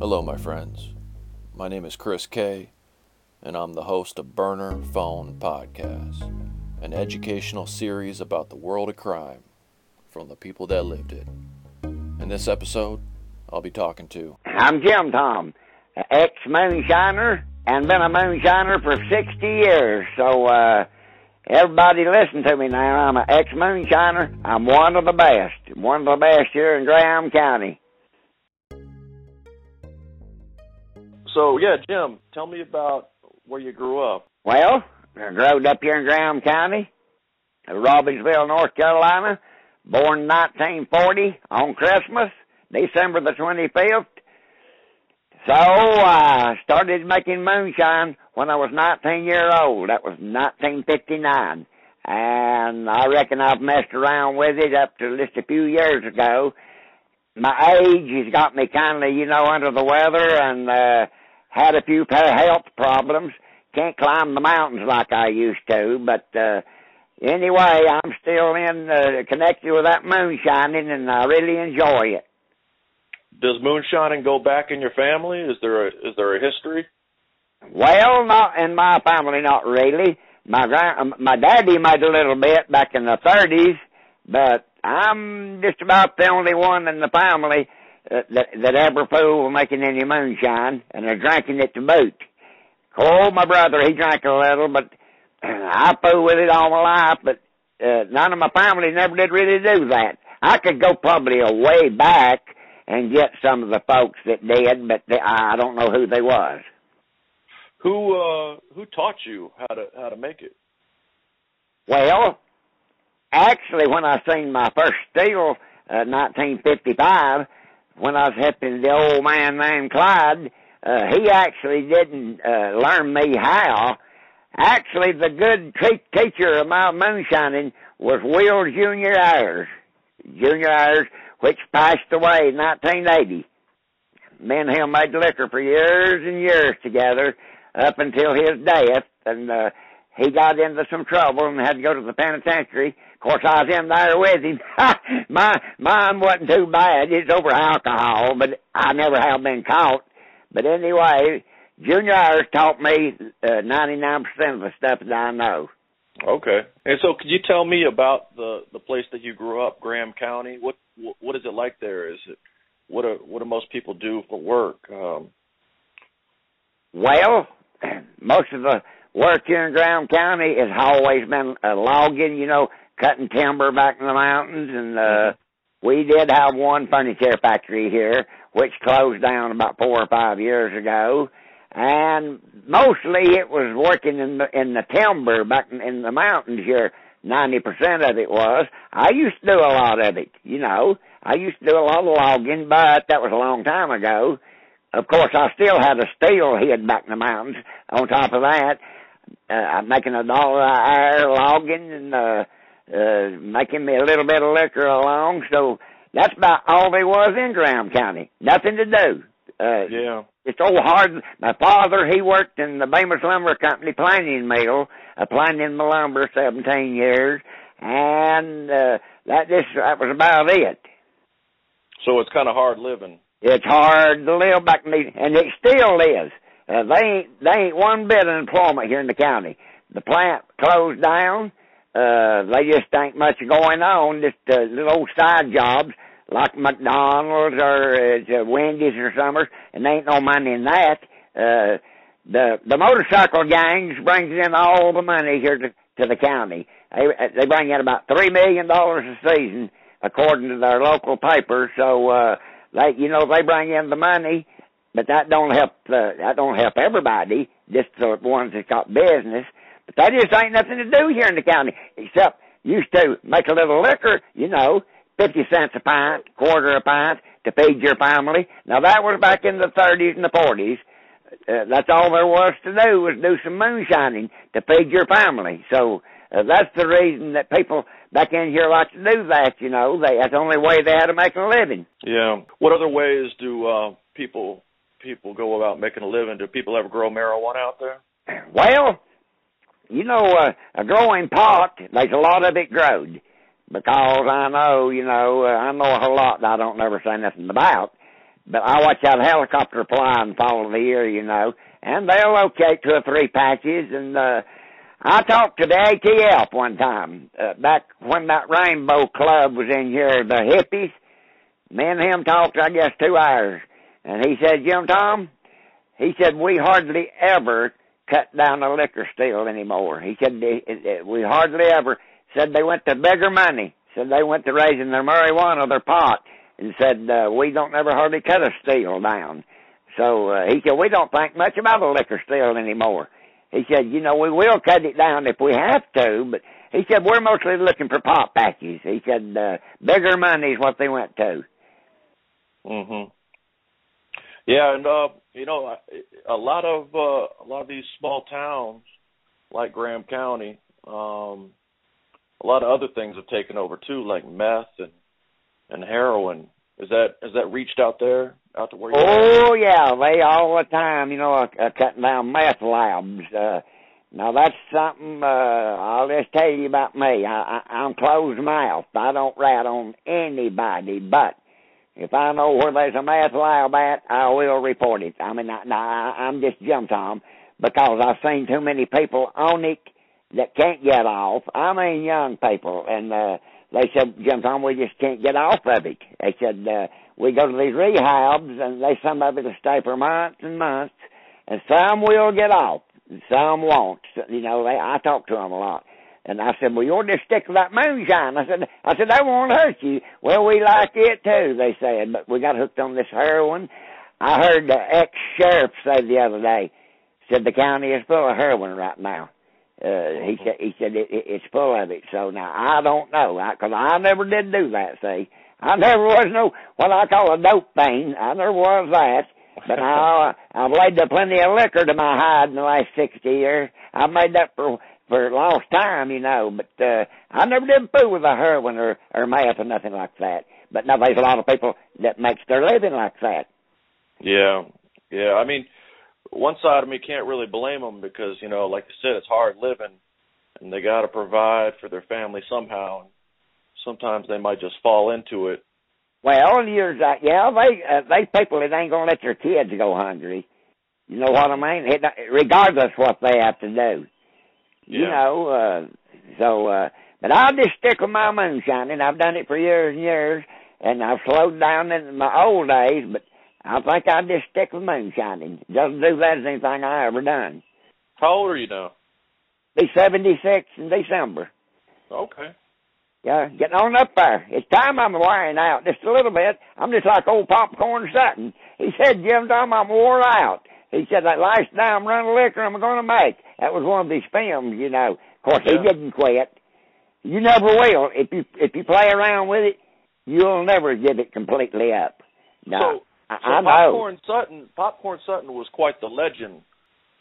Hello, my friends. My name is Chris Kay, and I'm the host of Burner Phone Podcast, an educational series about the world of crime from the people that lived it. In this episode, I'll be talking to. I'm Jim Tom, ex moonshiner, and been a moonshiner for 60 years. So, uh, everybody listen to me now. I'm an ex moonshiner. I'm one of the best. One of the best here in Graham County. So, yeah, Jim, tell me about where you grew up. Well, I grew up here in Graham County, Robbinsville, North Carolina. Born 1940 on Christmas, December the 25th. So I started making moonshine when I was 19 years old. That was 1959. And I reckon I've messed around with it up to just a few years ago. My age has got me kind of, you know, under the weather and, uh, had a few health problems. Can't climb the mountains like I used to, but, uh, anyway, I'm still in, uh, connected with that moonshining and I really enjoy it. Does moonshining go back in your family? Is there a, is there a history? Well, not in my family, not really. My grand, my daddy made a little bit back in the 30s, but I'm just about the only one in the family that, that, that ever fooled making any moonshine, and they're drinking it to boot. Oh, my brother, he drank a little, but I fooled with it all my life, but uh, none of my family never did really do that. I could go probably a way back and get some of the folks that did, but they, I don't know who they was. Who uh who taught you how to how to make it? Well, actually, when I seen my first steel, uh, 1955, when I was helping the old man named Clyde, uh, he actually didn't uh, learn me how. Actually, the good te- teacher of my moonshining was Will Junior Ayers. Junior Ayers, which passed away in 1980. Me and him made liquor for years and years together up until his death, and uh, he got into some trouble and had to go to the penitentiary. Of course, I was in there with him. My mine wasn't too bad. It's over alcohol, but I never have been caught. But anyway, Junior Ayers taught me uh, 99% of the stuff that I know. Okay. And so, could you tell me about the the place that you grew up, Graham County? What what, what is it like there? Is it what do what do most people do for work? Um, well, most of the work here in Graham County has always been uh, logging, you know, cutting timber back in the mountains, and uh, we did have one furniture factory here, which closed down about four or five years ago. And mostly it was working in the in the timber back in, in the mountains here. Ninety percent of it was. I used to do a lot of it, you know. I used to do a lot of logging, but that was a long time ago. Of course, I still had a steel head back in the mountains. On top of that, uh, I'm making a dollar a hour logging and uh, uh, making me a little bit of liquor along. So that's about all there was in Graham County. Nothing to do. Uh, yeah. It's so hard. My father, he worked in the Bemis Lumber Company planing mill, uh, planing the lumber 17 years, and uh, that just that was about it. So it's kind of hard living. It's hard to live back in the, and it still is. Uh, they ain't they ain't one bit of employment here in the county. The plant closed down. Uh, they just ain't much going on. Just uh, little side jobs like McDonald's or uh, Wendy's or something, and ain't no money in that. Uh, the the motorcycle gangs brings in all the money here to to the county. They they bring in about three million dollars a season, according to their local paper. So uh, they you know they bring in the money, but that don't help uh, that don't help everybody. Just the ones that got business. That just ain't nothing to do here in the county except used to make a little liquor, you know, 50 cents a pint, quarter a pint to feed your family. Now that was back in the 30s and the 40s. Uh, that's all there was to do was do some moonshining to feed your family. So uh, that's the reason that people back in here like to do that. You know, they, that's the only way they had to make a living. Yeah. What other ways do uh, people people go about making a living? Do people ever grow marijuana out there? Well, you know, uh, a growing pot, there's a lot of it growed because I know, you know, uh, I know a whole lot that I don't never say nothing about. but I watch that helicopter fly and follow the ear, you know, and they'll locate two or three patches. And uh, I talked to the ATF one time uh, back when that Rainbow Club was in here, the hippies. Me and him talked, I guess, two hours, and he said, Jim Tom, he said we hardly ever cut down a liquor steal anymore. He said we hardly ever said they went to bigger money. Said they went to raising their marijuana, their pot, and said uh, we don't ever hardly cut a steal down. So uh, he said we don't think much about a liquor steal anymore. He said, you know, we will cut it down if we have to, but he said we're mostly looking for pot packages. He said uh, bigger money is what they went to. Mhm. Yeah, and uh, you know, a lot of uh, a lot of these small towns like Graham County, um, a lot of other things have taken over too, like meth and and heroin. Is that is that reached out there, out to where? you Oh yeah, they all the time, you know, are cutting down meth labs. Uh, now that's something. Uh, I'll just tell you about me. I, I, I'm closed mouthed. I don't rat on anybody, but if I know where there's a meth lab at, I will report it. I mean, I, I, I'm just Jim Tom because I've seen too many people on it that can't get off. I mean, young people, and uh, they said, Jim Tom, we just can't get off of it. They said, uh, we go to these rehabs, and they some of it will stay for months and months, and some will get off, some won't. You know, they, I talk to them a lot. And I said, well, you're just stick to that moonshine. I said, I said, that won't hurt you. Well, we like it too, they said, but we got hooked on this heroin. I heard the ex-sheriff say the other day, said the county is full of heroin right now. Uh, he said, he said it, it, it's full of it. So now I don't know, I, because I, never did do that, see. I never was no, what I call a dope fiend. I never was that. But I, I've laid up plenty of liquor to my hide in the last 60 years. I've made that for for a lost time, you know. But uh, I never did fool with a heroin or or meth or nothing like that. But now there's a lot of people that makes their living like that. Yeah, yeah. I mean, one side of me can't really blame them because you know, like I said, it's hard living, and they got to provide for their family somehow. Sometimes they might just fall into it. Well, you're uh, yeah, they uh, they people that ain't gonna let their kids go hungry. You know what I mean? It, regardless what they have to do. You Yeah. know, uh, so, uh, but I'll just stick with my moonshining. I've done it for years and years, and I've slowed down in my old days, but I think I'll just stick with moonshining. Doesn't do that as anything I ever done. How old are you now? Be 76 in December. Okay. Yeah, getting on up there. It's time I'm wearing out just a little bit. I'm just like old Popcorn Sutton. He said, Jim Tom, I'm wore out. He said, that last damn run of liquor I'm going to make. That was one of these films, you know. Of course, Yeah. he didn't quit. You never will. If you if you play around with it, you'll never give it completely up. No, So, I, so I know. Popcorn Sutton, Popcorn Sutton was quite the legend.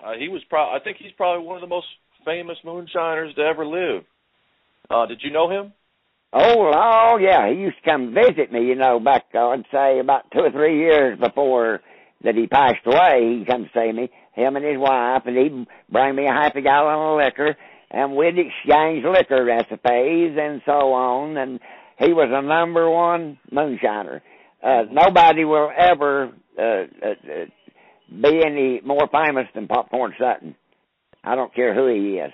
Uh, he was pro- I think he's probably one of the most famous moonshiners to ever live. Uh, did you know him? Oh, oh yeah, he used to come visit me, you know, back uh, I'd say about two or three years before that he passed away. He'd come see me, him and his wife, and he'd bring me a half a gallon of liquor, and we'd exchange liquor recipes and so on. And he was a number one moonshiner. Uh, nobody will ever uh, uh, uh, be any more famous than Popcorn Sutton. I don't care who he is.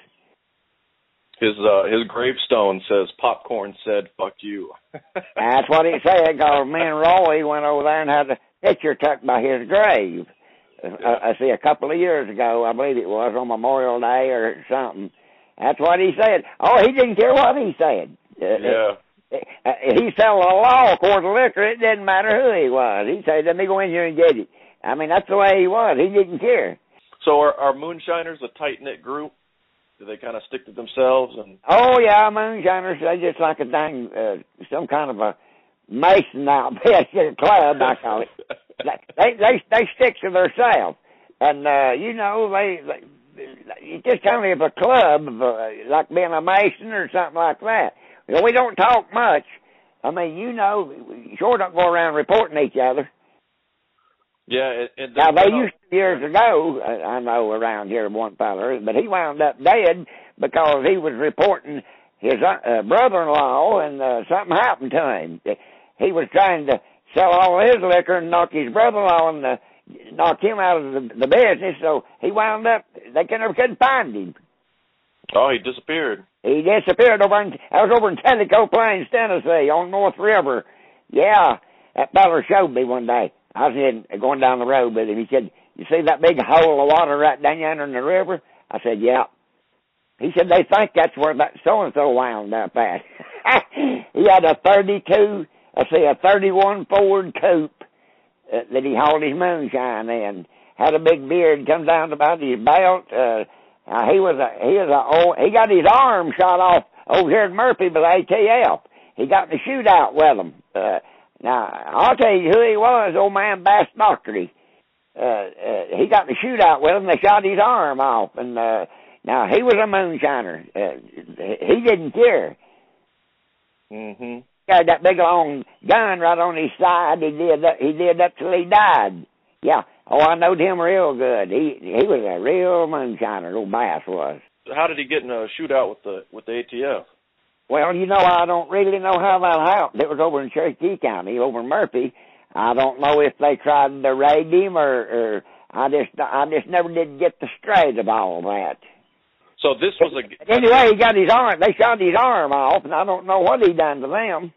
His uh, his gravestone says Popcorn said fuck you. That's what he said, because me and Roy went over there and had a picture tucked by his grave. Uh, I see a couple of years ago, I believe it was, on Memorial Day or something. That's what he said. Oh, he didn't care what he said. Uh, yeah. uh, He selling a law quart of liquor. It didn't matter who he was. He said, let me go in here and get it. I mean, that's the way he was. He didn't care. So are, are moonshiners a tight knit group? Do they kind of stick to themselves and? Oh yeah, moonshiners. They just like a dang, uh, some kind of a Mason outfit, the club, I call it. they they they stick to themselves, and uh, you know they, they it's just kind of a club, uh, like being a mason or something like that. You know, we don't talk much. I mean, you know, we sure don't go around reporting each other. Yeah, Now they you used to years ago. I know around here one feller, but he wound up dead because he was reporting his uh, brother-in-law, and uh, something happened to him. He was trying to sell all his liquor and knock his brother-in-law and uh, knock him out of the, the business. So he wound up. They never couldn't find him. Oh, he disappeared. He disappeared over in. I was over in Tellico Plains, Tennessee, on North River. Yeah, that feller showed me one day. I was in, going down the road with him. He said, "You see that big hole of water right down yonder in the river?" I said, "Yeah." He said they think that's where that so and so wound up at. he had a thirty-two, I see a thirty-one Ford coupe uh, that he hauled his moonshine in. Had a big beard, come down to about his belt. Uh, uh, he was a he was a old, he got his arm shot off over here in Murphy by ATF. He got in a shootout with them. Uh, now I'll tell you who he was, old man Bass Dockery. Uh, uh, he got in a shootout with him. They shot his arm off, and uh, now he was a moonshiner. Uh, he didn't care. Mm Mhm. Got that big long gun right on his side. He did that. He did that till he died. Yeah. Oh, I knowed him real good. He he was a real moonshiner. Old Bass was. How did he get in a shootout with the with the ATF? Well, you know, I don't really know how that happened. It was over in Cherokee County, over in Murphy. I don't know if they tried to raid him or, or I just I just never did get the straight of all that. So this was a Anyway, he got his arm. They shot his arm off, and I don't know what he done to them.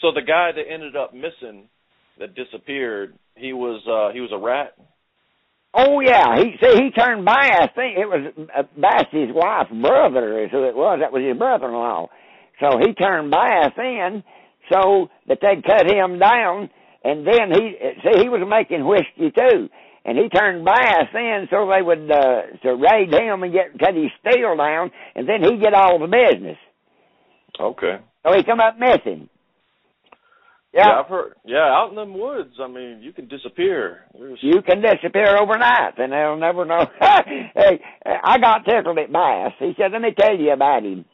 so the guy that ended up missing, that disappeared. He was uh he was a rat. Oh yeah, he see he turned Bass. Think it was uh, Bass's wife's brother is who it was. That was his brother-in-law. So he turned Bass in so that they'd cut him down, and then he see he was making whiskey too, and he turned Bass in so they would uh, to raid him and get cut his steel down, and then he get all the business. Okay. So he come up missing. Yeah. Yeah, I've heard. Yeah, out in them woods. I mean, you can disappear. There's, you can disappear overnight, and they'll never know. hey, I got tickled at Bass. He said, "Let me tell you about him."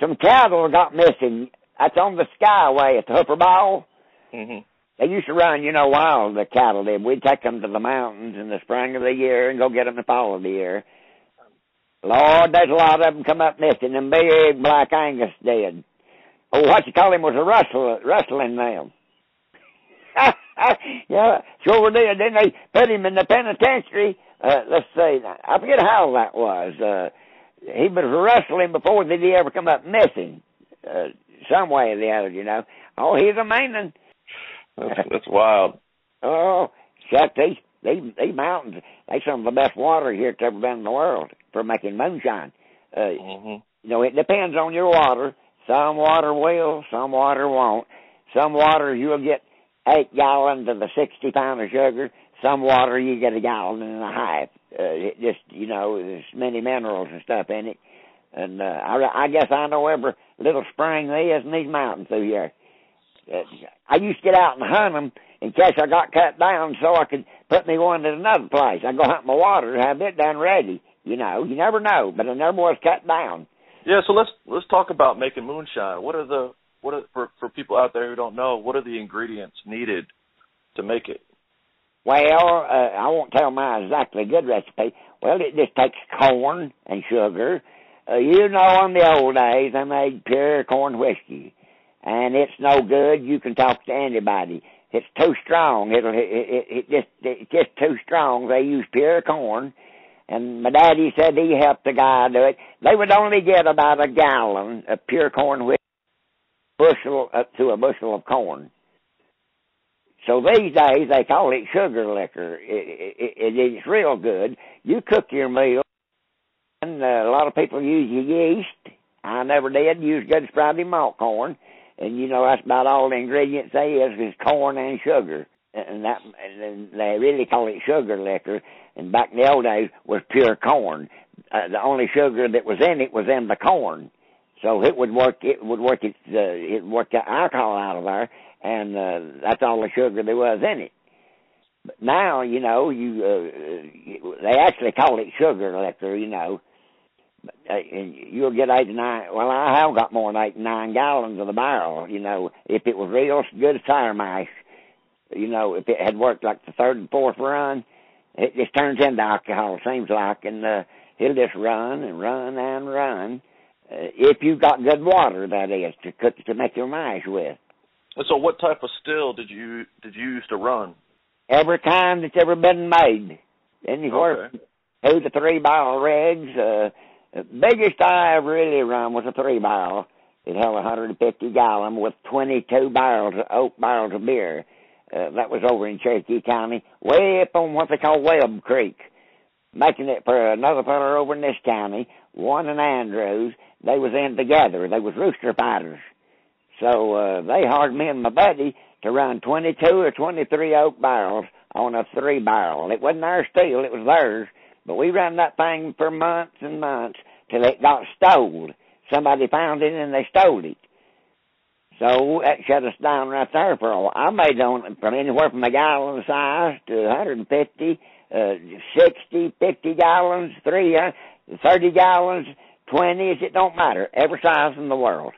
Some cattle got missing. That's on the Skyway at the Hooper Bald. Mhm. They used to run, you know, wild the cattle did. We'd take them to the mountains in the spring of the year and go get them the fall of the year. Lord, there's a lot of them come up missing. Them big black Angus dead. Oh, what you call him was a rustle, rustling them. yeah, sure did. Then they put him in the penitentiary. Uh, let's see, I forget how that was. Uh, he was rustling before did he ever come up missing. Uh, some way or the other, you know. Oh, he's a man. That's, that's wild. Oh, shut these these these mountains. They some of the best water here that's ever been in the world for making moonshine. Uh, Mhm. you know, it depends on your water. Some water will, some water won't. Some water you'll get eight gallons of the sixty pound of sugar. Some water you get a gallon and a half. Uh, it just you know, there's many minerals and stuff in it. And uh, I, I guess I know every little spring there is in these mountains through here. I used to get out and hunt them in case I got cut down, so I could put me one at another place. I go hunt my water, have it done ready. You know, you never know, but I never was cut down. Yeah. So let's let's talk about making moonshine. What are the what are for for people out there who don't know? What are the ingredients needed to make it? Well, uh, I won't tell my exactly good recipe. Well, it just takes corn and sugar. Uh, you know, in the old days, they made pure corn whiskey, and it's no good. You can talk to anybody. It's too strong. It'll it, it, it just it's just too strong. They use pure corn, and my daddy said he helped the guy do it. They would only get about a gallon of pure corn whiskey, bushel up to a bushel of corn. So these days they call it sugar liquor. It, it, it, it's real good. You cook your meal, and uh, a lot of people use yeast. I never did use good sprouting malt corn, and you know that's about all the ingredients they is is corn and sugar, and that and they really call it sugar liquor. And back in the old days was pure corn. Uh, the only sugar that was in it was in the corn, so it would work. It would work it. Uh, it worked the alcohol out of there and uh, that's all the sugar there was in it. But now, you know, you uh, they actually call it sugar liquor, you know. Uh, and you'll get eight to nine. Well, I have got more than eight to nine gallons of the barrel. You know, if it was real good sour mash, you know, if it had worked like the third and fourth run, it just turns into alcohol. Seems like, and uh, it'll just run and run and run. Uh, if you've got good water, that is, to cook to make your mash with. And so, what type of still did you did you use to run? Every kind that's ever been made. Anywhere Okay. two to three barrel rigs. Uh, the biggest I ever really run was a three barrel. It held 150 gallon with 22 barrels, oak barrels of beer. Uh, that was over in Cherokee County, way up on what they call Webb Creek. Making it for another fellow over in this county, one in Andrews. They was in together. They was rooster fighters. So uh, they hired me and my buddy to run 22 or 23 oak barrels on a three barrel. It wasn't our steel, it was theirs. But we ran that thing for months and months till it got stole. Somebody found it and they stole it. So that shut us down right there for a while. I made on from anywhere from a gallon size to 150, uh, 60, 50 gallons, 3, uh, 30 gallons, 20s, it don't matter. Every size in the world.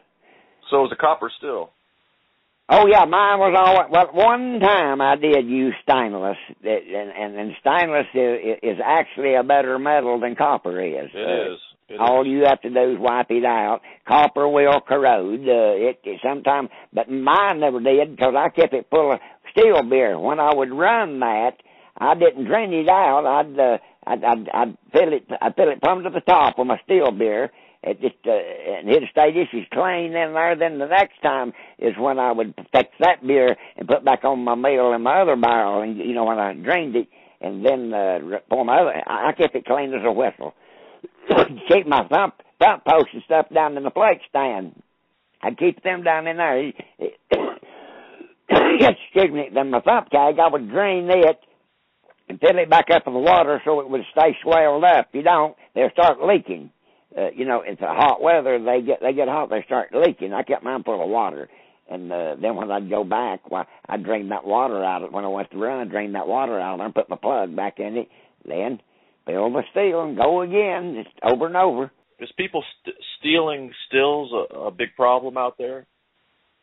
So was a copper still. Oh yeah, mine was all. Well, one time I did use stainless, and and, and stainless is, is actually a better metal than copper is. It Uh, is. It all is. you have to do is wipe it out. Copper will corrode. Uh, it, it sometimes, but mine never did because I kept it full of steel beer. When I would run that, I didn't drain it out. I'd uh, I'd, I'd I'd fill it. I'd fill it plumb to the top with my steel beer. It just uh, and it'd stay just clean in there. Then the next time is when I would fix that beer and put back on my meal in my other barrel. And you know when I drained it, and then uh, for my other, I I kept it clean as a whistle. keep my thump thump posts and stuff down in the plate stand. I'd keep them down in there. Excuse me. Then my thump keg, I would drain it and fill it back up with water so it would stay swelled up. You don't, they'll start leaking. Uh, you know, it's a hot weather. They get they get hot. They start leaking. I kept mine full of water, and uh, then when I'd go back, well, I'd drain that water out. of When I went to run, I'd drain that water out and put my plug back in it. Then fill the steel and go again, just over and over. Is people st- stealing stills a, a big problem out there?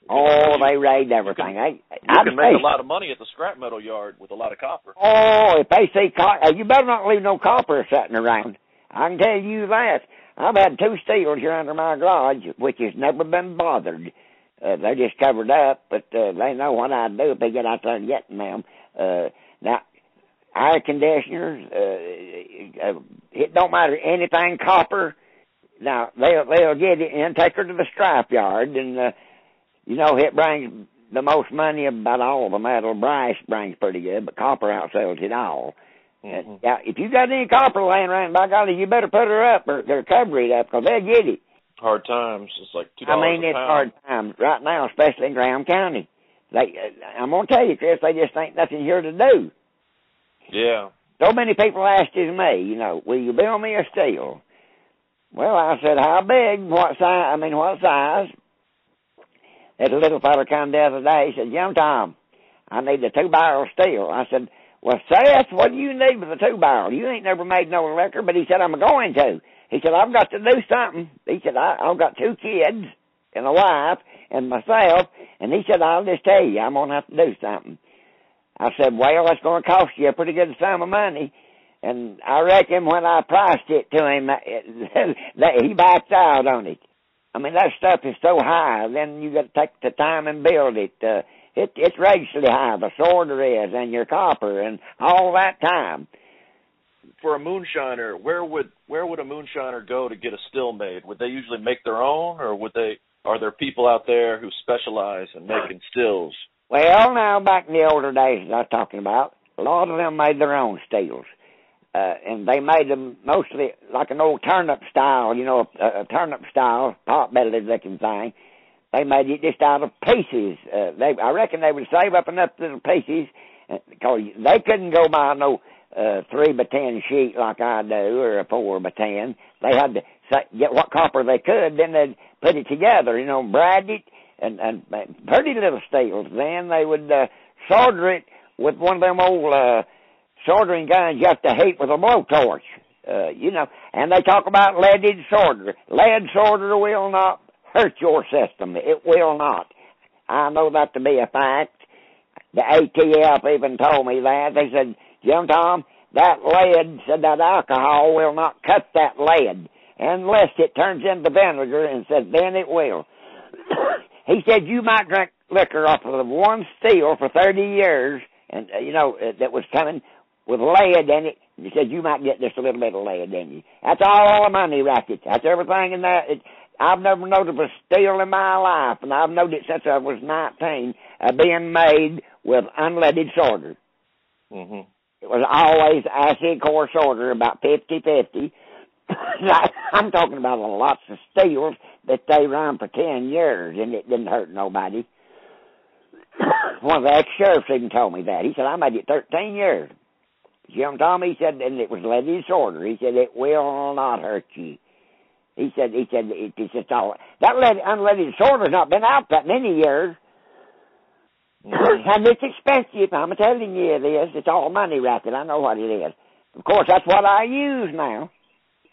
Oh, You- they raid everything. I, You can make a lot of money at the scrap metal yard with a lot of copper. Oh, if they see copper, you better not leave no copper sitting around. I can tell you that. I've had two steels here under my garage, which has never been bothered. Uh, they're just covered up, but uh, they know what I do if they get out there and get them. Uh, now, air conditioners, uh, uh, it don't matter anything copper. Now they'll they'll get it and take her to the scrap yard, and uh, you know it brings the most money about all the metal. Brass brings pretty good, but copper outsells it all. And, Mhm. yeah, if you got any copper laying around, by golly, you better put her up or, or cover it up because they'll get it. Hard times. It's like two I mean, it's hard times right now, especially in Graham County. They, uh, I'm gonna tell you, Chris, they just ain't nothing here to do. Yeah. So many people asked me, you know, will you build me a steel? Well, I said, how big? What size? I mean, what size? That little fella come the other day. He said, Young Tom, I need a two barrel steel. I said, Well, Seth, what do you need with a two barrel? You ain't never made no liquor, but he said, I'm going to. He said, I've got to do something. He said, I, I've got two kids and a wife and myself, and he said, I'll just tell you, I'm gonna have to do something. I said, well, it's going to cost you a pretty good sum of money. And I reckon when I priced it to him, that he backed out on it. I mean, that stuff is so high, then you got to take the time and build it. Uh, it it's racially high, the solder is, and your copper, and all that time. For a moonshiner, where would where would a moonshiner go to get a still made? Would they usually make their own, or would they? Are there people out there who specialize in making stills? Well, now back in the older days I was talking about, a lot of them made their own steels. Uh, and they made them mostly like an old turnip style, you know, a, a turnip style, pot-bellied looking thing. They made it just out of pieces. Uh, they, I reckon they would save up enough little pieces because they couldn't go by no uh, three by ten sheet like I do or a four by ten. They had to get what copper they could, then they'd put it together, you know, brand it and, and, and pretty little steels. Then they would uh, solder it with one of them old uh, soldering guns you have to heat with a blowtorch. Uh, you know, and they talk about leaded solder. Lead solder will not hurt your system. It will not. I know that to be a fact. The ATF even told me that. They said, Jim Tom, that lead, said that alcohol will not cut that lead unless it turns into vinegar and said then it will. he said you might drink liquor off of the one still for 30 years, and, uh, you know, uh, that was coming with lead in it. He said, you might get just a little bit of lead in you. That's all the money racket. That's everything in that. It, I've never noticed a steel in my life, and I've known it since I was 19, uh, being made with unleaded solder. hmm It was always acid core solder, about 50-50. I'm talking about lots of steels that they run for 10 years, and it didn't hurt nobody. One of the ex-sheriffs even told me that. He said, I made it 13 years. Jim Tommy said, and it was leaded solder. He said, it will not hurt you. He said, he said, it, it's just all, that lead, unleaded solder's not been out that many years. Mm-hmm. and it's expensive. I'm telling you it is. It's all money racket. I know what it is. Of course, that's what I use now.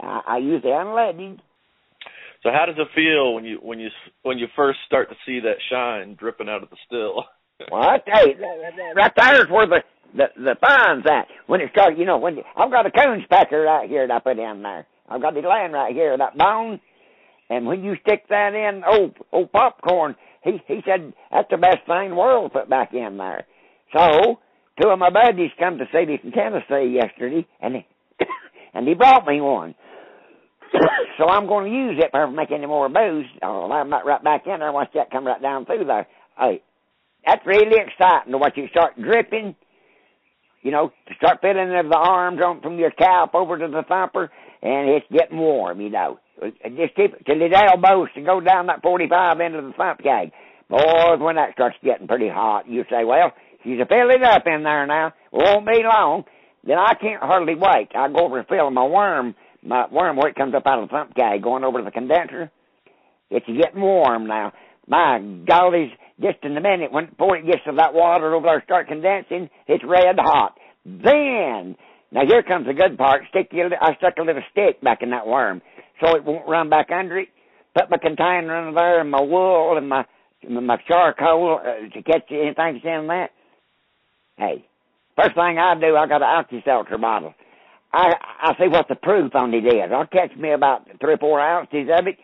I, I use the unleaded. So how does it feel when you when you when you first start to see that shine dripping out of the still? Well, tell you, right there's where the the the fun's at. When it starts, you know, when I've got a coons packer right here that I put in there. I've got the land right here, that bone, and when you stick that in, oh, oh, popcorn. He he said that's the best thing in the world to put back in there. So two of my buddies come to see me from Tennessee yesterday, and he, and he brought me one. so I'm going to use it ever make any more booze. I'll have that right back in there. Watch that come right down through there. Hey, that's really exciting to watch it start dripping. You know, to start filling the arms on from your calf over to the thumper, and it's getting warm. You know, just keep it till it elbows to go down that 45 into the thump keg. Boys, when that starts getting pretty hot, you say, well, she's a fill up in there now. Won't be long. Then I can't hardly wait. I go over and fill my worm, my worm where it comes up out of the thump keg, going over to the condenser. It's getting warm now. My gollies, just in a minute, when before it gets to that water over there, start condensing, it's red hot. Then, now here comes the good part. Stick your, I stuck a little stick back in that worm, so it won't run back under it. Put my container in there and my wool and my my charcoal uh, to catch anything that's in that. Hey, first thing I do, I got an Alka-Seltzer bottle. I I see what the proof on it is. I'll catch me about three or four ounces of it.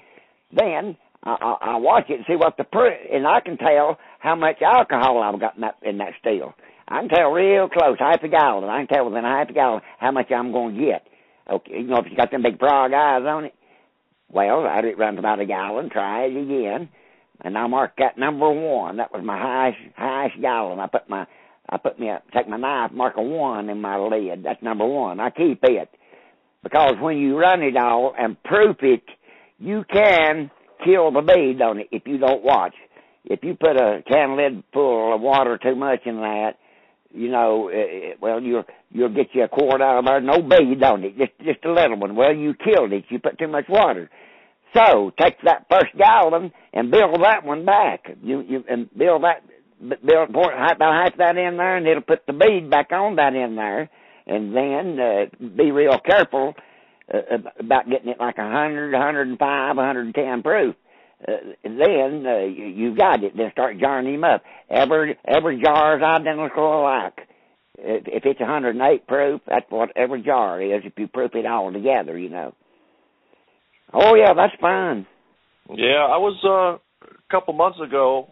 Then I, I, I watch it and see what the proof, and I can tell how much alcohol I've got in that in that still. I can tell real close, half a gallon. I can tell within a half a gallon how much I'm going to get. Okay, you know if you got them big frog eyes on it. Well, I it runs about a gallon. Try it again, and I mark that number one. That was my highest highest gallon. I put my I put me a, take my knife, mark a one in my lid. That's number one. I keep it because when you run it all and proof it, you can kill the bead on it if you don't watch. If you put a can lid full of water too much in that, you know, it, well, you'll you'll get you a quart out of there, no bead on it, just just a little one. Well, you killed it. You put too much water. So take that first gallon and build that one back. You you and build that build pour about half that in there, and it'll put the bead back on that in there. And then uh, be real careful uh, about getting it like a hundred, hundred and five, hundred and ten proof. Uh, then uh, you, you got it. Then start jarring him up. Every every jar is identical alike. If, if it's 108 proof, that's what every jar is. If you proof it all together, you know. Oh yeah, that's fine. Yeah, I was uh, a couple months ago.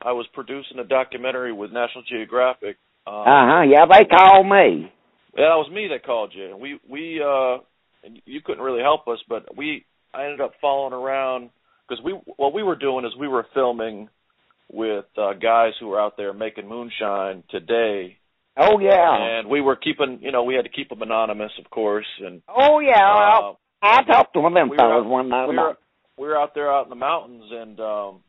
I was producing a documentary with National Geographic. Um, uh huh. Yeah, they called me. Yeah, it was me that called you. We we uh, and you couldn't really help us, but we I ended up following around because we what we were doing is we were filming with uh, guys who were out there making moonshine today. Oh yeah. And we were keeping, you know, we had to keep them anonymous, of course. And oh yeah, uh, I talked to one of them we fellas were, one night. We were, we were out there out in the mountains, and um,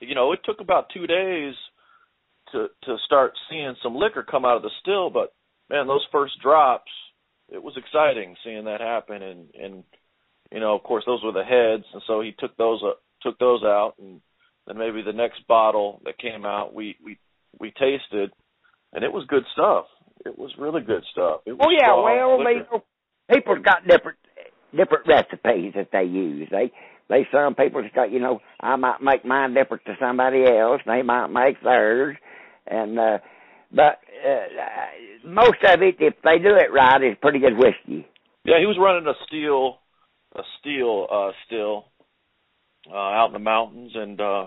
you know, it took about two days to to start seeing some liquor come out of the still. But man, those first drops, it was exciting seeing that happen, and and you know, of course, those were the heads, and so he took those uh, took those out, and then maybe the next bottle that came out, we we we tasted, and it was good stuff. It was really good stuff. It was oh yeah, strong well, liquor. they, people's got different different recipes that they use. They they some people just got you know I might make mine different to somebody else. They might make theirs, and uh, but uh, most of it, if they do it right, is pretty good whiskey. Yeah, he was running a steel a steel uh still uh out in the mountains and uh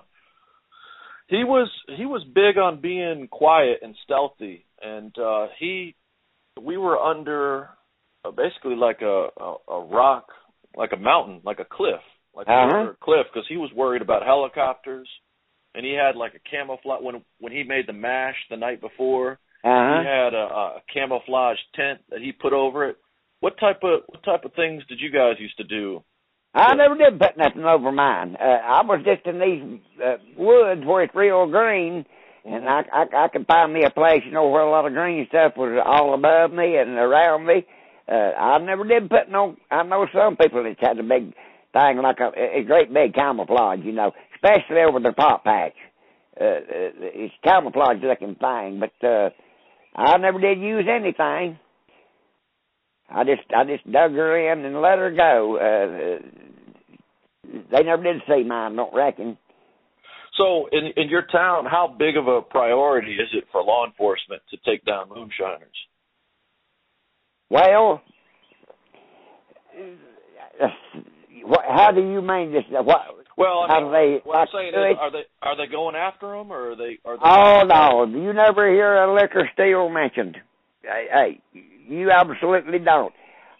He was he was big on being quiet and stealthy, and uh he we were under uh, basically like a, a a rock, like a mountain, like a cliff, like Uh-huh. a cliff, because he was worried about helicopters, and he had like a camouflage when when he made the mash the night before. Uh-huh. He had a, a camouflage tent that he put over it. What type of what type of things did you guys used to do? I never did put nothing over mine. Uh, I was just in these uh, woods where it's real green, and I, I I could find me a place, you know, where a lot of green stuff was all above me and around me. Uh, I never did put no. I know some people that's had a big thing like a, a great big camouflage, you know, especially over their pot patch. Uh, uh, it's camouflage looking thing, but uh, I never did use anything. I just I just dug her in and let her go. Uh, they never did see mine, don't reckon. So in in your town, how big of a priority is it for law enforcement to take down moonshiners? Well, uh, what, how do you mean this? What? Well, I mean, they- what I'm saying is, are they are they going after them, or are they are they? Oh no, you never hear a liquor steal mentioned. Hey, hey, you absolutely don't.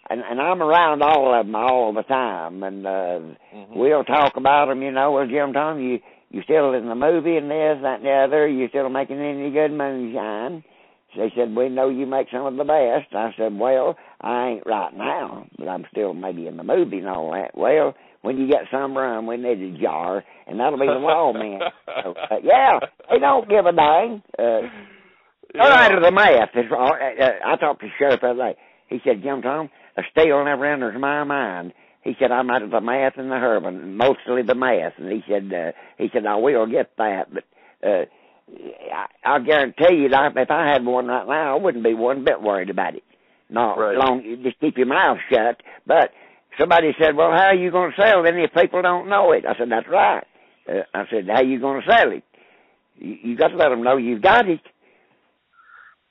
And and I'm around all of them all the time, and uh Mhm. we'll talk about them. You know, well, Jim Tom, you you still in the movie and this, that, and the other. You still making any good moonshine? They said, we know you make some of the best. I said, well, I ain't right now, but I'm still maybe in the movie and all that. Well, when you get some rum, we need a jar, and that'll be the lawman. so, uh, yeah, they don't give a dang. Uh, all right, to the math. It's, uh, uh, I talked to the sheriff the other day. He said, Jim Tom, a steal never enters my mind. He said, I'm out of the math and the heroin, mostly the math. And he said, uh, he said, I will get that, but, uh, I, I'll guarantee you that if I had one right now, I wouldn't be one bit worried about it. Not Right. long, just keep your mouth shut. But somebody said, well, how are you going to sell it if people don't know it? I said, that's right. Uh, I said, how are you going to sell it? You, you got to let them know you've got it.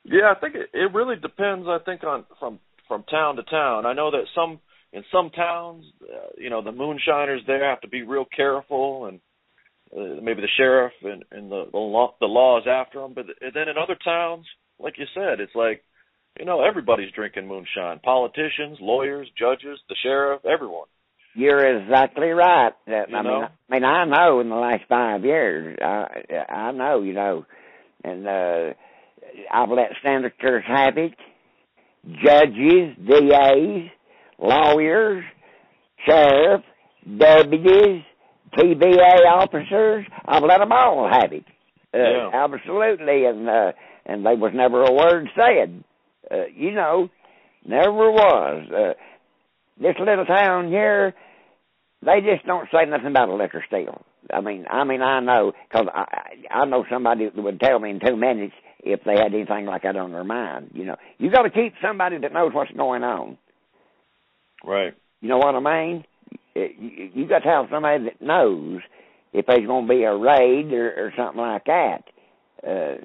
Yeah, I think it, it really depends. I think on from from town to town. I know that some in some towns, uh, you know, the moonshiners there have to be real careful, and uh, maybe the sheriff and and the the law the law is after them. But then in other towns, like you said, it's like you know everybody's drinking moonshine. Politicians, lawyers, judges, the sheriff, everyone. You're exactly right. Uh, You I mean, know? I mean, I know in the last five years, I I know, you know, and uh I've let senators have it, judges, DAs, lawyers, sheriff, deputies, TBI officers. I've let them all have it. Uh, Yeah. Absolutely, and uh, and there was never a word said. Uh, you know, never was. Uh, this little town here, they just don't say nothing about a liquor steal. I mean, I mean, I know because I I know somebody that would tell me in two minutes if they had anything like that on their mind. You know, you got to keep somebody that knows what's going on. Right. You know what I mean? It- You, you got to have somebody that knows if there's going to be a raid or, or something like that. Uh,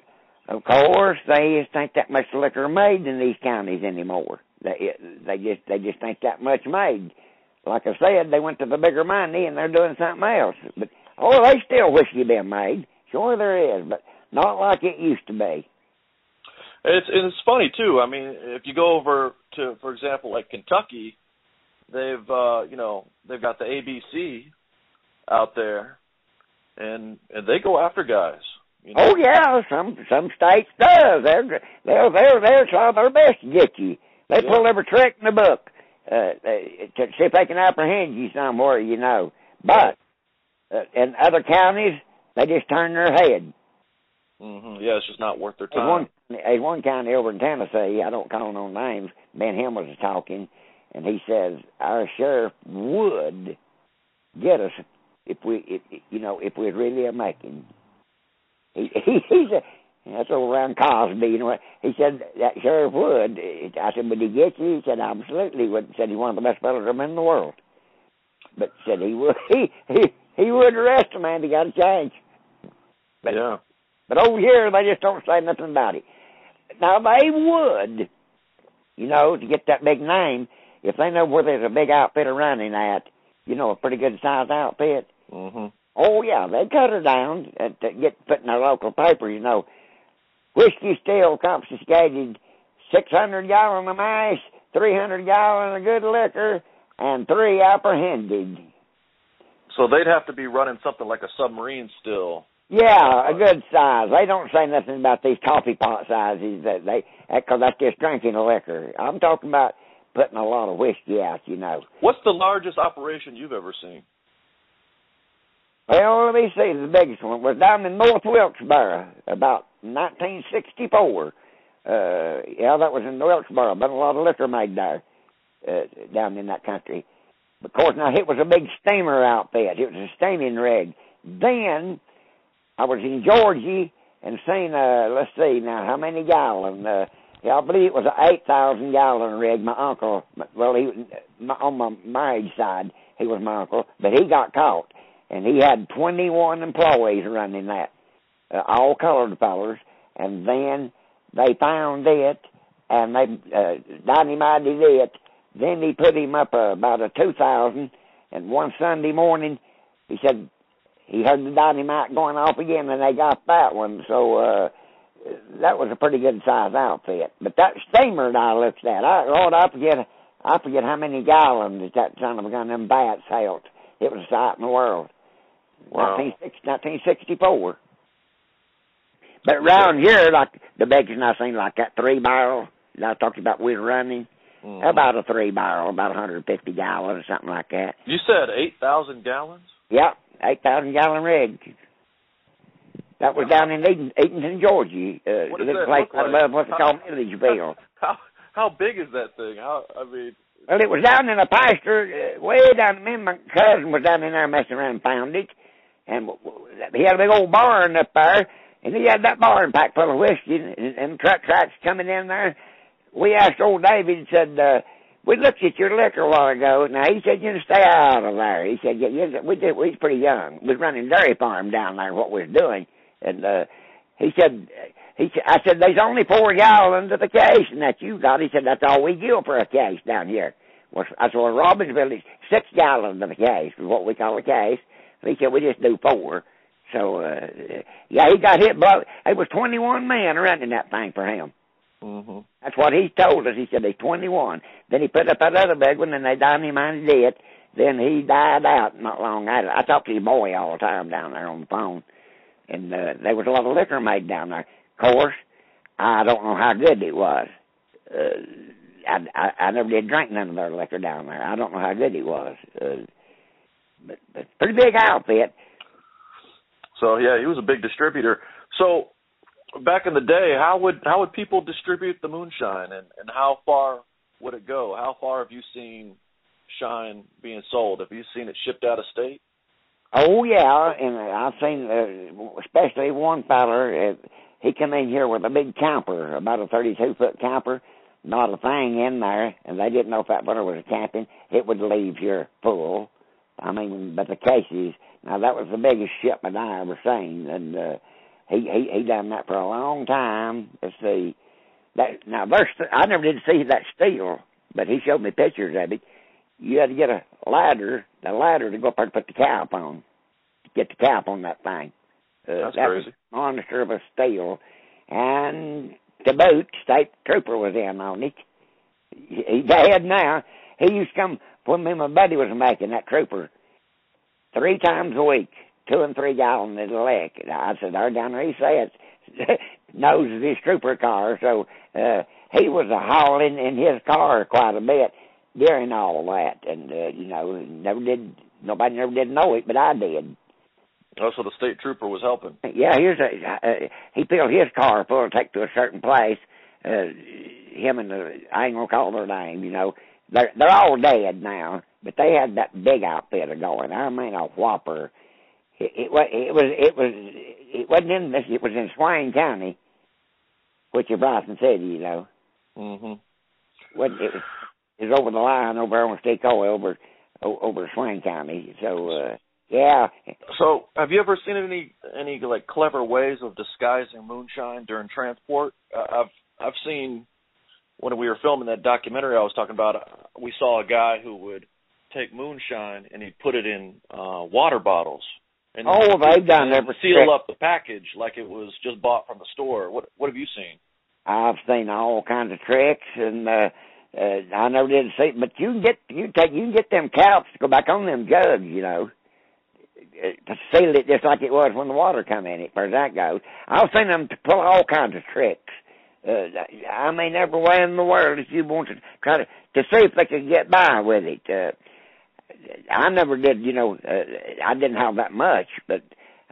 of course, they just think that much liquor made in these counties anymore. They they just they just think that much made. Like I said, they went to the bigger money and they're doing something else. But oh, they still whiskey being made. Sure, there is, but not like it used to be. It's it's funny too. I mean, if you go over to, for example, like Kentucky, they've uh, you know they've got the ABC out there, and and they go after guys. You know? Oh yeah, some some states does. They're they're they're they're trying their best to get you. They Yeah. pull every trick in the book uh, to see if they can apprehend you somewhere, you know. But uh, in other counties, they just turn their head. Hmm Yeah, it's just not worth their time. one there's one county over in Tennessee. I don't call no names. Ben Hill was talking, and he says our sheriff would get us if we, if, you know, if we're really a making. He, he he's a that's all around Cosby. You know what? He said that sheriff would. I said, would he get you? He said, absolutely would. Said he's one of the best fellows in the world. But said he would. He he he would arrest a man. He got a change. But yeah. But over here, they just don't say nothing about it. Now they would, you know, to get that big name, if they know where there's a big outfit running at, you know, a pretty good sized outfit. hmm Oh yeah, they cut her down to get put in the local paper. You know, whiskey still confiscated six hundred gallon of three hundred gallon of good liquor, and three apprehended. So they'd have to be running something like a submarine still. Yeah, a good size. They don't say nothing about these coffee pot sizes that they, because that's just drinking the liquor. I'm talking about putting a lot of whiskey out, you know. What's the largest operation you've ever seen? Well, let me see. The biggest one was down in North Wilkesboro, about 1964. Uh, yeah, that was in Wilkesboro. Been a lot of liquor made there, uh, down in that country. Of course, now it was a big steamer outfit. It was a steaming rig. Then I was in Georgia and seen, uh, let's see now, how many gallon? Uh, yeah, I believe it was an 8,000 gallon rig. My uncle, well, he my, on my marriage side, he was my uncle, but he got caught. And he had 21 employees running that, uh, all colored fellas. And then they found it, and they uh, dynamited it. Then he put him up uh, about a 2,000. And one Sunday morning, he said, he heard the dynamite going off again, and they got that one. So uh, that was a pretty good size outfit. But that steamer that I looked at, I, Lord, I forget, I forget how many gallons that that son of a gun them bats held. It was a sight in the world. Wow. 1964. But around here, like the biggest I seen, like that three barrel that I talked about, we were running. Mhm. About a three barrel, about 150 gallons or something like that. You said 8,000 gallons? Yep, eight thousand gallon rig. That was down in Eden, Eatonton, Georgia. Uh, What does that place look like? above what's called Milledgeville. How how big is that thing? How I mean, Well, it was down in a pasture, uh, way down. Me and my cousin was down in there messing around and found it. And w- w- he had a big old barn up there, and he had that barn packed full of whiskey, and, and truck tracks coming in there. We asked old David, and said, uh, we looked at your liquor a while ago. Now, he said, you stay out of there. He said, yeah, yeah, we, did, we pretty young. We was running dairy farm down there, what we was doing. And, uh, he said, he said, I said, there's only four gallons of the case, and that you got. He said, that's all we give for a case down here. Well, I said, well, Robbinsville is six gallons of a case, is what we call a case. He said, we just do four. So, uh, yeah, he got hit, but it was 21 men running that thing for him. Mhm. That's what he told us. He said he's 21. Then he put up that other big one, and they dynamited it. Then he died out not long after. I talked to his boy all the time down there on the phone, and uh, there was a lot of liquor made down there. Of course, I don't know how good it was. Uh, I, I I never did drink none of their liquor down there. I don't know how good it was. Uh, but, but pretty big outfit. So yeah, he was a big distributor. So back in the day, how would how would people distribute the moonshine, and and how far would it go? How far have you seen shine being sold? Have you seen it shipped out of state? Oh yeah, and I've seen, uh, especially one feller. Uh, he come in here with a big camper, about a thirty-two foot camper, not a thing in there, and they didn't know if that butter was a camping. It would leave here full. I mean, but the cases. Now that was the biggest shipment I ever seen, and uh, he he he done that for a long time. Let's see. That now there's I never did see that steel, but he showed me pictures of it. You had to get a ladder, a ladder to go up there and put the cap on, to get the cap on that thing. Uh, That's that crazy. was monster of a steel, and to boot, state trooper was in on it. He, he dead now. He used to come when me and my buddy was making that trooper three times a week, two and three gallons of the lick. And I said, "There down there," he said, knows his trooper car, so uh, he was a hauling in his car quite a bit during all that, and uh, you know, never did. Nobody never did know it, but I did. Oh, so the state trooper was helping. Yeah, here's a. Uh, he filled his car full to take to a certain place. Uh, him and the I ain't gonna call their name. You know, they're they're all dead now, but they had that big outfit of going. I mean, a whopper. It, it was it was it was it wasn't in this. It was in Swain County, which is Bryson City. You know, Mm-hmm. wasn't it was it was over the line over on Stecoah over o- over Swain County. So uh, yeah, So, have you ever seen any any like clever ways of disguising moonshine during transport? Uh, I've I've seen when we were filming that documentary I was talking about. uh, We saw a guy who would take moonshine and he'd put it in uh water bottles And Oh, they've done every seal trick. up the package like it was just bought from the store. What what have you seen? I've seen all kinds of tricks, and uh, uh, I never did see. But you can get you take you can get them caps to go back on them jugs, you know, uh, to seal it just like it was when the water come in. It, as that goes, I've seen them pull all kinds of tricks. Uh, I mean, everywhere in the world, if you want to try to to see if they could get by with it. Uh, I never did, you know. Uh, I didn't have that much, but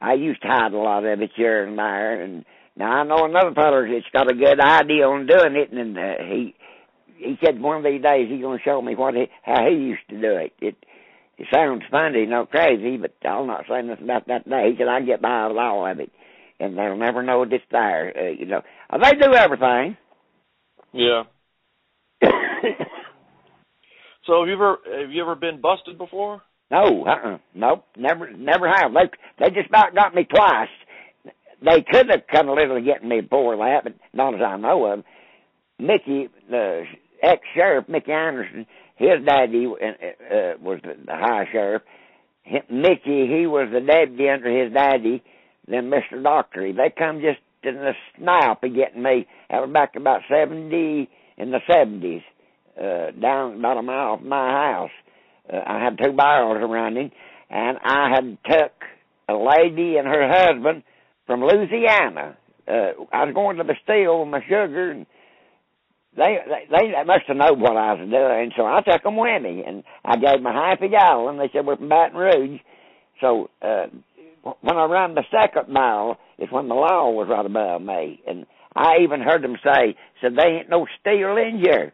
I used to hide a lot of it here and there. And now I know another feller that's got a good idea on doing it, and uh, he he said one of these days he's going to show me what he, how he used to do it. It it sounds funny, no crazy, but I'll not say nothing about that today. He said I get by with all of it, and they'll never know it's there. Uh, you know, uh, they do everything. Yeah. So have you ever have you ever been busted before? No, uh-uh, nope, never, never have. They they just about got me twice. They could have come a little getting me before that, but not as I know of. Mickey, the ex-sheriff, Mickey Anderson, his daddy uh, uh, was the, high sheriff. Mickey, he was the deputy under his daddy. Then Mister Dockery, they come just in the snap of getting me. That was back about seventy in the seventies, uh, down about a mile from my house. Uh, I had two barrels around him, and I had took a lady and her husband from Louisiana. Uh, I was going to the still with my sugar, and they they, they must have known what I was doing, so I took them with me, and I gave them a half a gallon. They said we're from Baton Rouge, so uh, when I ran the second mile, is when the law was right above me, and I even heard them say, "said they ain't no steel in here."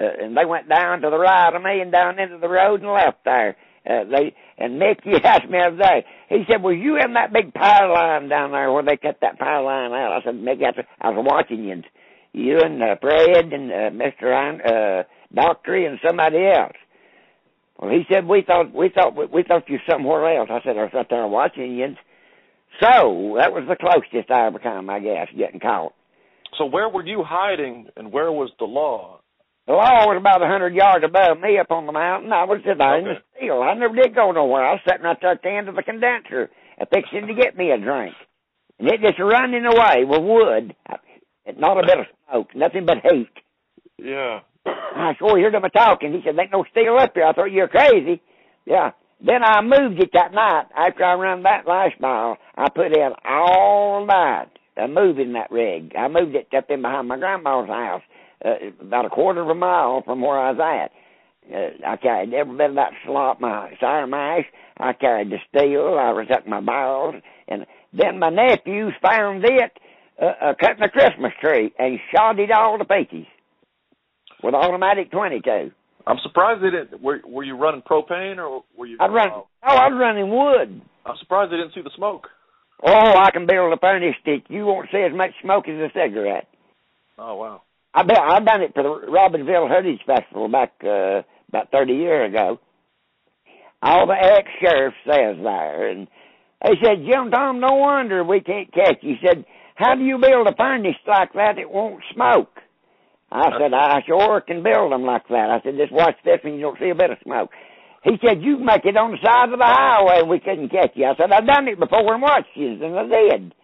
Uh, and they went down to the right of me and down into the road and left there. Uh, they and Mickey asked me the other day. He said, "Was you in that big power line down there where they cut that power line out?" I said, "Mickey, I, was watching you. And you and uh, Fred and uh, Mister uh, and somebody else." Well, he said, "We thought we thought we thought you somewhere else." I said, "I was out there watching you." So that was the closest I ever come, I guess, getting caught. So where were you hiding, and where was the law? The law was about a hundred yards above me up on the mountain. I was sitting there in the steel. I never did go nowhere. I was sitting right there at the end of the condenser, uh, fixing to get me a drink. And it just running away with wood. Not a bit of smoke, nothing but heat. Yeah. I sure heard him a talking. He said, ain't no steel up here." I thought you're crazy. Yeah. Then I moved it that night. After I run that last mile, I put in all night uh, moving that rig. I moved it up in behind my grandma's house, uh, about a quarter of a mile from where I was at. Uh, I carried every bit of that slop, my cider mash. I carried the steel. I was up my barrels, and then my nephews found it uh, uh, cutting a Christmas tree and shot it all to pieces with automatic 22. I'm surprised they didn't. Were Were you running propane or were you? I'd run. Oh, I was running wood. I'm surprised they didn't see the smoke. Oh, I can build a furnace stick. You won't see as much smoke as a cigarette. Oh wow. I bet I done it for the Robbinsville Heritage Festival back uh, about thirty years ago. All the ex sheriffs says there, and they said, Jim Tom, no wonder we can't catch you. He said, How do you build a furnace like that? It won't smoke. I said, I sure can build them like that. I said, just watch this and you don't see a bit of smoke. He said, you make it on the side of the highway and we couldn't catch you. I said, I've done it before and watched you, and I did.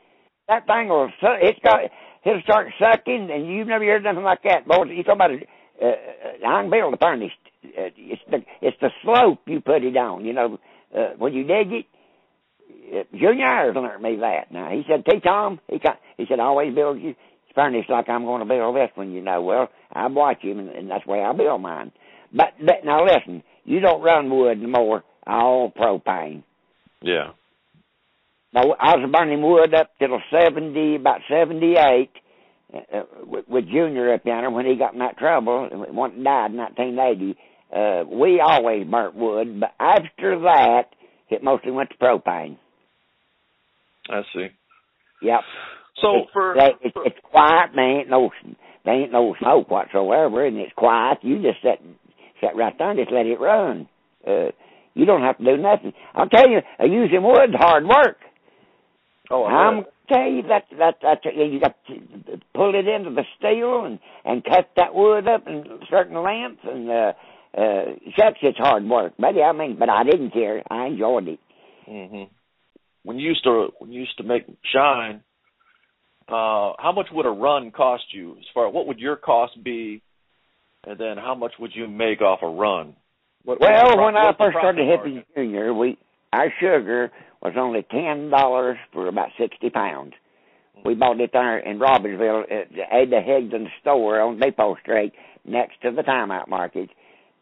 That thing will. It's got, it'll start sucking, and you've never heard nothing like that. Boy, you talk about it, uh, I can build a furnace. Uh, it's the, it's the slope you put it on, you know, uh, when you dig it. Uh, Junior Ayers learned me that. Now, he said, T. Tom, he, he said, I always build you furnace like I'm going to build this one, you know. Well, I watch him, and, and that's the way I build mine. But, but now listen, you don't run wood no more, all propane. Yeah. Now, I was burning wood up till 70, about 78, uh, uh, with, with Junior up yonder when he got in that trouble, and one died in 1980. Uh, we always burnt wood, but after that, it mostly went to propane. I see. Yep. So for, they, it's, for it's quiet. There ain't no, there ain't no smoke whatsoever, and it's quiet. You just sit, sit right there and just let it run. Uh, you don't have to do nothing. I'll tell you, uh, using wood's hard work. Oh, I'm tell you that that that you got to pull it into the steel and and cut that wood up in certain lengths and uh uh shucks it's hard work, buddy. I mean, but I didn't care. I enjoyed it. Mhm. when you used to when you used to make shine, uh, how much would a run cost you? As far what would your cost be, and then how much would you make off a run? What, well, when I first started Hippie Junior, we our sugar was only ten dollars for about sixty pounds. We bought it there in Robbinsville at Ada Higdon store on Depot Street next to the timeout market.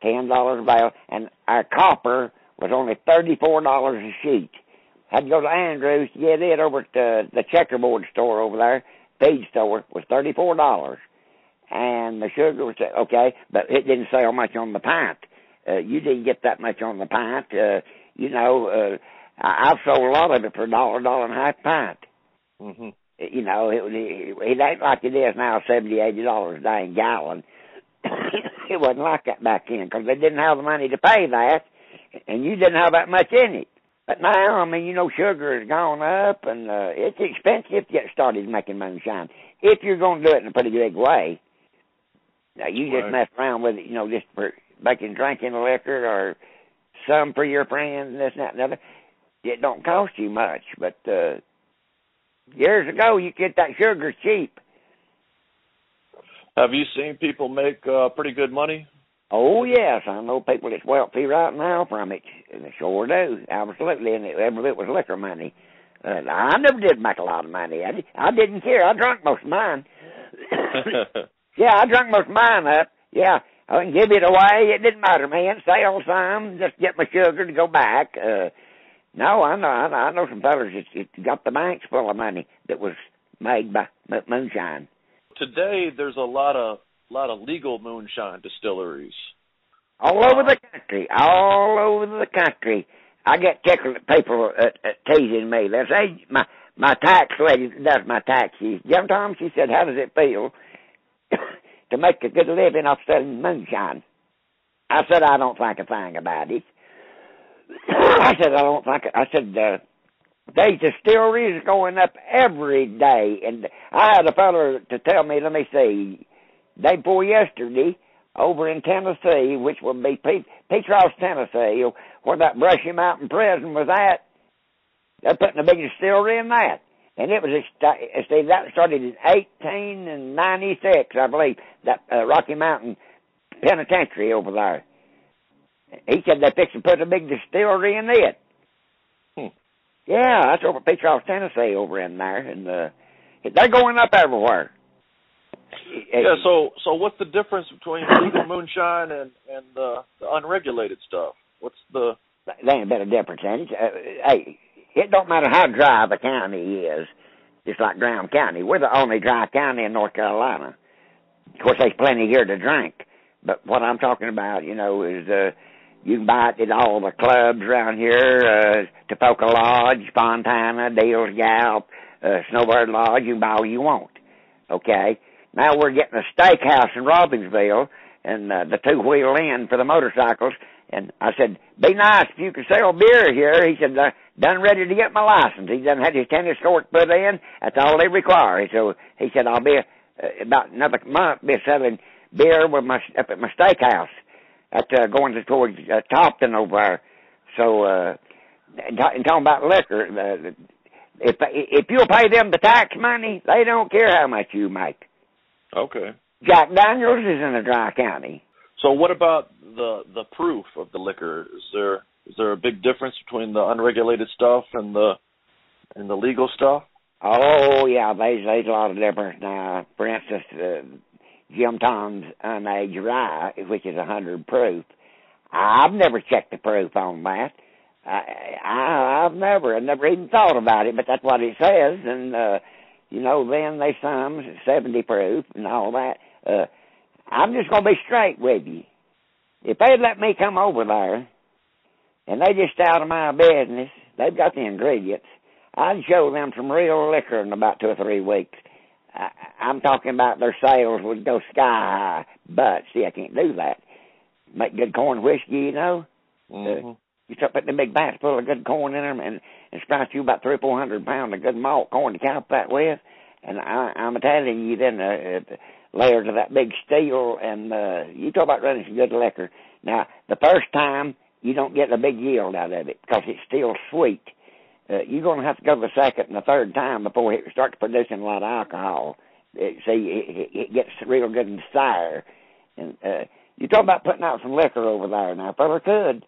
Ten dollars a bale, and our copper was only thirty four dollars a sheet. Had to go to Andrews to get it over at the, checkerboard store over there, feed store, was thirty four dollars. And the sugar was okay, but it didn't sell much on the pint. Uh, you didn't get that much on the pint. Uh, you know, uh, I've sold a lot of it for a dollar, dollar and a half pint. Mm-hmm. You know, it, it, it ain't like it is now, seventy, eighty dollars a dang gallon. it wasn't like that back then because they didn't have the money to pay that, and you didn't have that much in it. But now, I mean, you know, sugar has gone up, and uh, it's expensive to get started making moonshine. If you're going to do it in a pretty big way, now you right. just mess around with it, you know, just for making drinking liquor or some for your friends and this and that and other. It don't cost you much, but uh years ago you get that sugar cheap. Have you seen people make uh, pretty good money? Oh yes, I know people that's wealthy right now from it. They sure do, absolutely, and every bit was liquor money. Uh, I never did make a lot of money. I, I didn't care. I drank most of mine. yeah, I drank most of mine up. Yeah, I can give it away. It didn't matter, man. Sell some, just get my sugar to go back. Uh, no, I know. I know, I know some fellas that, that got the banks full of money that was made by moonshine. Today, there's a lot of lot of legal moonshine distilleries all over the country. All over the country. I get tickled at people at, at teasing me. They say my my tax lady does my taxes. Jim Tom, she said, "How does it feel to make a good living off selling moonshine?" I said, "I don't think a thing about it." I said, "I don't think." I said, uh, "They distilleries going up every day," and I had a fellow to tell me. Let me see, day before yesterday, over in Tennessee, which would be Petros, Tennessee, where that Brushy Mountain prison was at. They're putting a big distillery in that. And it was, see, that started in 1896, I believe, that uh, Rocky Mountain Penitentiary over there. He said they fixed to put a big distillery in it. Hmm. Yeah, that's over Petros, Tennessee, over in there, and uh, they're going up everywhere. Yeah, so so what's the difference between legal moonshine and and the, the unregulated stuff? What's the? There ain't a bit of difference in it. Uh, hey, it don't matter how dry the county is. Just like Graham County, we're the only dry county in North Carolina. Of course, there's plenty here to drink, but what I'm talking about, you know, is uh, you can buy it at all the clubs around here: uh, Tapoco Lodge, Fontana, Deal's Gap, uh, Snowbird Lodge. You can buy all you want. Okay now we're getting a steakhouse in Robbinsville and uh, the two wheel in for the motorcycles. And I said, be nice if you could sell beer here. He said, uh, done ready to get my license. He done had his tennis court put in. That's all they require. So he said, I'll be uh, about another month be selling beer with my up at my steakhouse at uh, going towards uh, Topton over there. So uh, and, and talking about liquor, uh, if if you'll pay them the tax money, they don't care how much you make. Okay. Jack Daniels is in a dry county. So what about the the proof of the liquor? Is there is there a big difference between the unregulated stuff and the and the legal stuff? Oh yeah, there's there's a lot of difference now. For instance, uh, Jim Tom's unaged rye, which is a hundred proof. I've never checked the proof on that. I, I I've never, I never even thought about it, but that's what it says, and uh, you know, then they some 70 proof and all that. Uh, I'm just to be straight with you. If they'd let me come over there and they just out of my business, they've got the ingredients, I'd show them some real liquor in about two or three weeks. I, I'm talking about their sales would go sky high, but see, I can't do that. Make good corn whiskey, you know. Mm-hmm. Uh, you start putting a big vat full of good corn in them and, and sprout you about three or four hundred pounds of good malt corn to count that with. And I, I'm telling you, then uh, uh, layers of that big steel, and uh, you talk about running some good liquor. Now, the first time you don't get a big yield out of it because it's still sweet. Uh, you're going to have to go the second and the third time before it starts producing a lot of alcohol. It, see, it, it gets real good and sour. And uh, you talk about putting out some liquor over there. Now, fella could.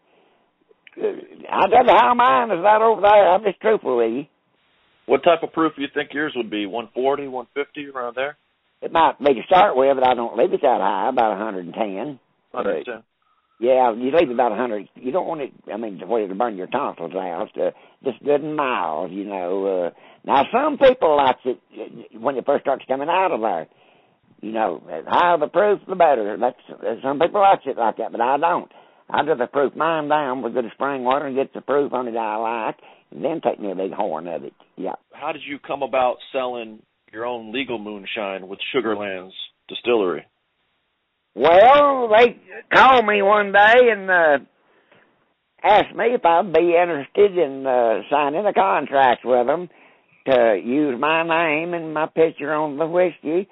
Uh, I don't know how mine is that over there. I'm just truthful with you. What type of proof do you think yours would be? 140, 150, around there? It might be to start with, but I don't leave it that high, about 110. 110. Yeah, you leave about a hundred. You don't want it. I mean, to where to burn your tonsils out. Uh, just good and mild, you know. Uh, now, some people like it uh, when it first starts coming out of there. You know, the higher the proof, the better. That's uh, some people like it like that, but I don't. I do the proof mine down with good spring water and get the proof on it I like, and then take me a big horn of it. Yeah. How did you come about selling your own legal moonshine with Sugarlands Distillery? Well, they called me one day and uh, asked me if I'd be interested in uh, signing a contract with them to use my name and my picture on the whiskey.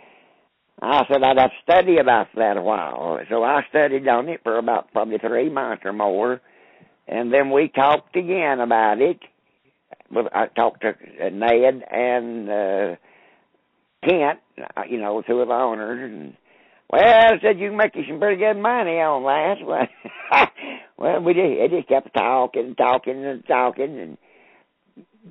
I said I'd have to study about that a while. So I studied on it for about probably three months or more. And then we talked again about it. I talked to Ned and uh, Kent, you know, two of the owners, and well, I said you can make you some pretty good money on that. Well, well, we just, it just kept talking and talking and talking, and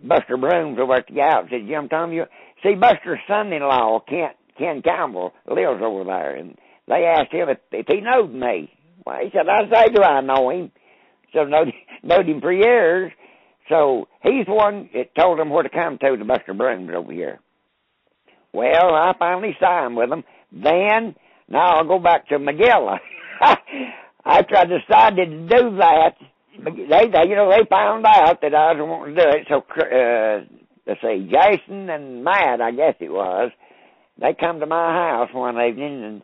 Buster Brooms over at the out said, Jim Tom, you see Buster's son-in-law, Kent Ken Campbell, lives over there, and they asked him if, if he knowed me. Well, he said, I say, do I know him? So knowed, knowed him for years. So he's the one that told them where to come to, the Buster Brooms over here. Well, I finally signed with them. Then now I'll go back to Magilla. After I decided to do that, they, they, you know, they found out that I was wanting to do it. So, uh, let's see, Jason and Matt, I guess it was, they come to my house one evening and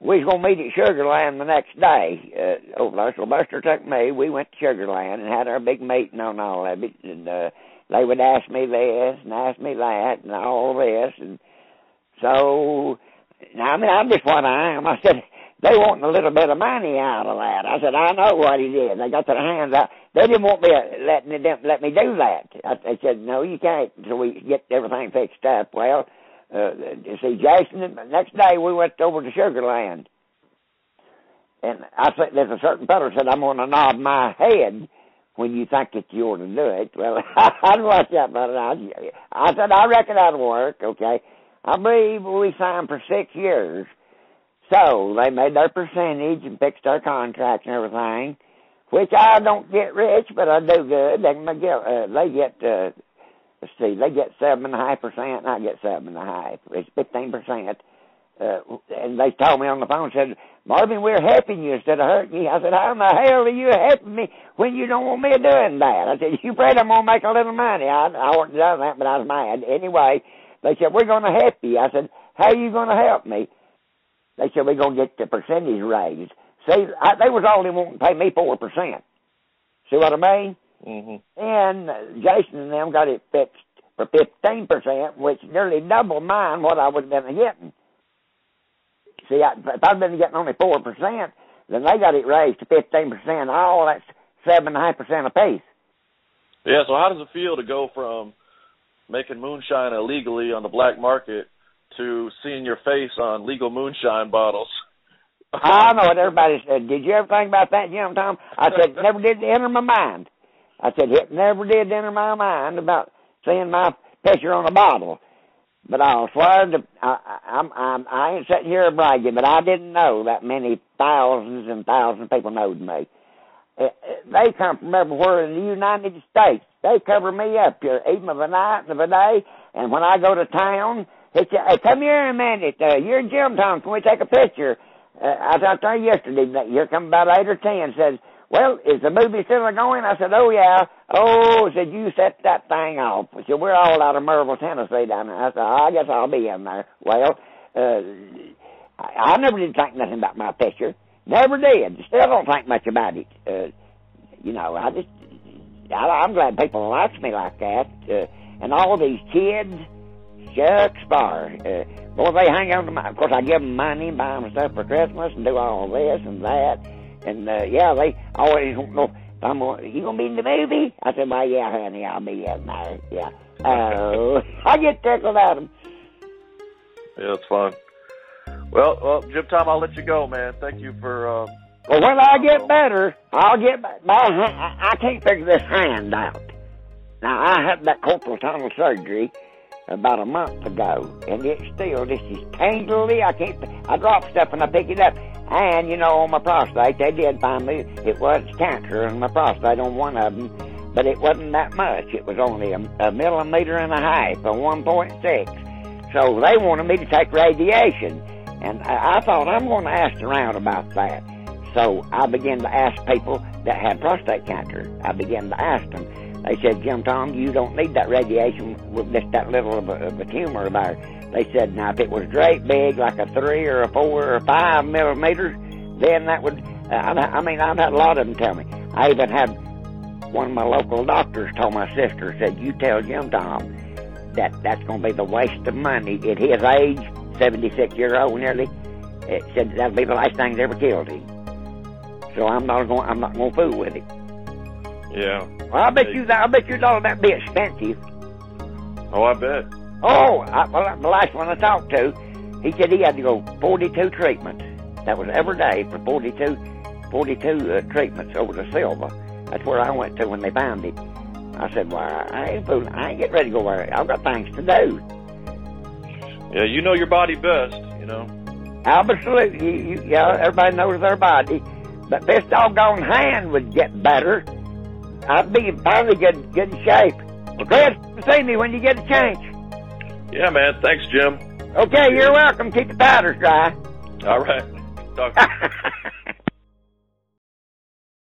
we was gonna meet at Sugarland the next day uh, over there. So Buster took me. We went to Sugarland and had our big meeting on all of it. And uh, they would ask me this and ask me that and all this. And so I mean, I'm just what I am. I said, they want a little bit of money out of that. I said, I know what it is. They got their hands out. They didn't want me letting them let me do that. I, I said, no, you can't. So we get everything fixed up. Well, uh, see, Jason, the next day we went over to Sugarland. And I said, there's a certain fellow said, I'm going to nod my head when you think that you ought to do it. Well, I'd watch that, but I, I said, I reckon that'll work, okay. I believe we signed for six years. So they made their percentage and fixed their contracts and everything, which I don't get rich, but I do good. They get, uh, they get, uh, let's see, they get seven and a half percent, and I get seven and a half. It's fifteen percent. Uh, and they told me on the phone, said, Marvin, we're helping you instead of hurting you. I said, how in the hell are you helping me when you don't want me doing that? I said, you afraid I'm going to make a little money. I, I have done that, but I was mad. Anyway, they said, we're going to help you. I said, how are you going to help me? They said, we're going to get the percentage raised. See, I, they was only wanting to pay me 4%. See what I mean? Mm-hmm. And Jason and them got it fixed for 15%, which nearly double mine what I would have been getting. See, I, if I'd been getting only 4%, then they got it raised to 15%. All that's 7.5% apiece. Yeah, so how does it feel to go from making moonshine illegally on the black market to seeing your face on legal moonshine bottles. I know what everybody said. Did you ever think about that, Jim Tom? I said, never did enter my mind. I said, it never did enter my mind about seeing my picture on a bottle. But I'll swear to, I, I'm, I'm, I ain't sitting here bragging, but I didn't know that many thousands and thousands of people knowed me. Uh, uh, they come from everywhere in the United States. They cover me up even of the night and of the day. And when I go to town, say, hey, come here a minute. Uh, you're in Town. Can we take a picture? Uh, I was out there yesterday. Here come about eight or ten. Says, well, is the movie still going? I said, oh, yeah. Oh, said, you set that thing off. So we're all out of Maryville, Tennessee down there. I said, oh, I guess I'll be in there. Well, uh, I, I never did think nothing about my picture. Never did. Still don't think much about it. Uh, you know, I just, I, I'm glad people like me like that. Uh, and all these kids, shucks bar. Uh, boy, they hang on to my, of course I give them money, buy them stuff for Christmas and do all this and that. And, uh, yeah, they always to know, If I'm going, you gonna be in the movie? I said, well, yeah, honey, I'll be in there. Yeah. Oh, I get tickled at him. Yeah, it's fun. Well, well, Jim Tom, I'll let you go, man. Thank you for. Uh, well, when I get better, I'll get my. I, can't figure this hand out. Now I had that corporal tunnel surgery about a month ago, and it's still this is tingly. I can't. I drop stuff and I pick it up, and you know on my prostate they did find me it was cancer in my prostate on one of them, but it wasn't that much. It was only a, a millimeter and a half, a 1.6. So they wanted me to take radiation, and I, I thought I'm going to ask around about that. So I began to ask people that had prostate cancer. I began to ask them. They said, Jim Tom, you don't need that radiation with just that little of a, of a tumor there. They said, now if it was great big, like a three or a four or a five millimeters, then that would. Uh, I mean, I've had a lot of them tell me. I even had one of my local doctors told my sister, said, you tell Jim Tom that that's going to be the waste of money at his age, 76 year old nearly. It said that'll be the last thing that ever killed him. So I'm not going. I'm not going to fool with it. Yeah. Well, I bet you that. I bet you all that be expensive. Oh, I bet. Oh, I, well, the last one I talked to, he said he had to go 42 treatments. That was every day for 42, 42 uh, treatments over the Sylva. That's where I went to when they found it. I said, "Well, I ain't fooling. I ain't getting ready to go there. I've got things to do." Yeah, you know your body best. You know. Absolutely. You, you, yeah, everybody knows their body. But this doggone hand would get better. I'd be finally good, good in shape. Well, Chris, see me when you get a chance. Yeah, man. Thanks, Jim. Okay, you're welcome. Keep the powders dry. All right. Talk.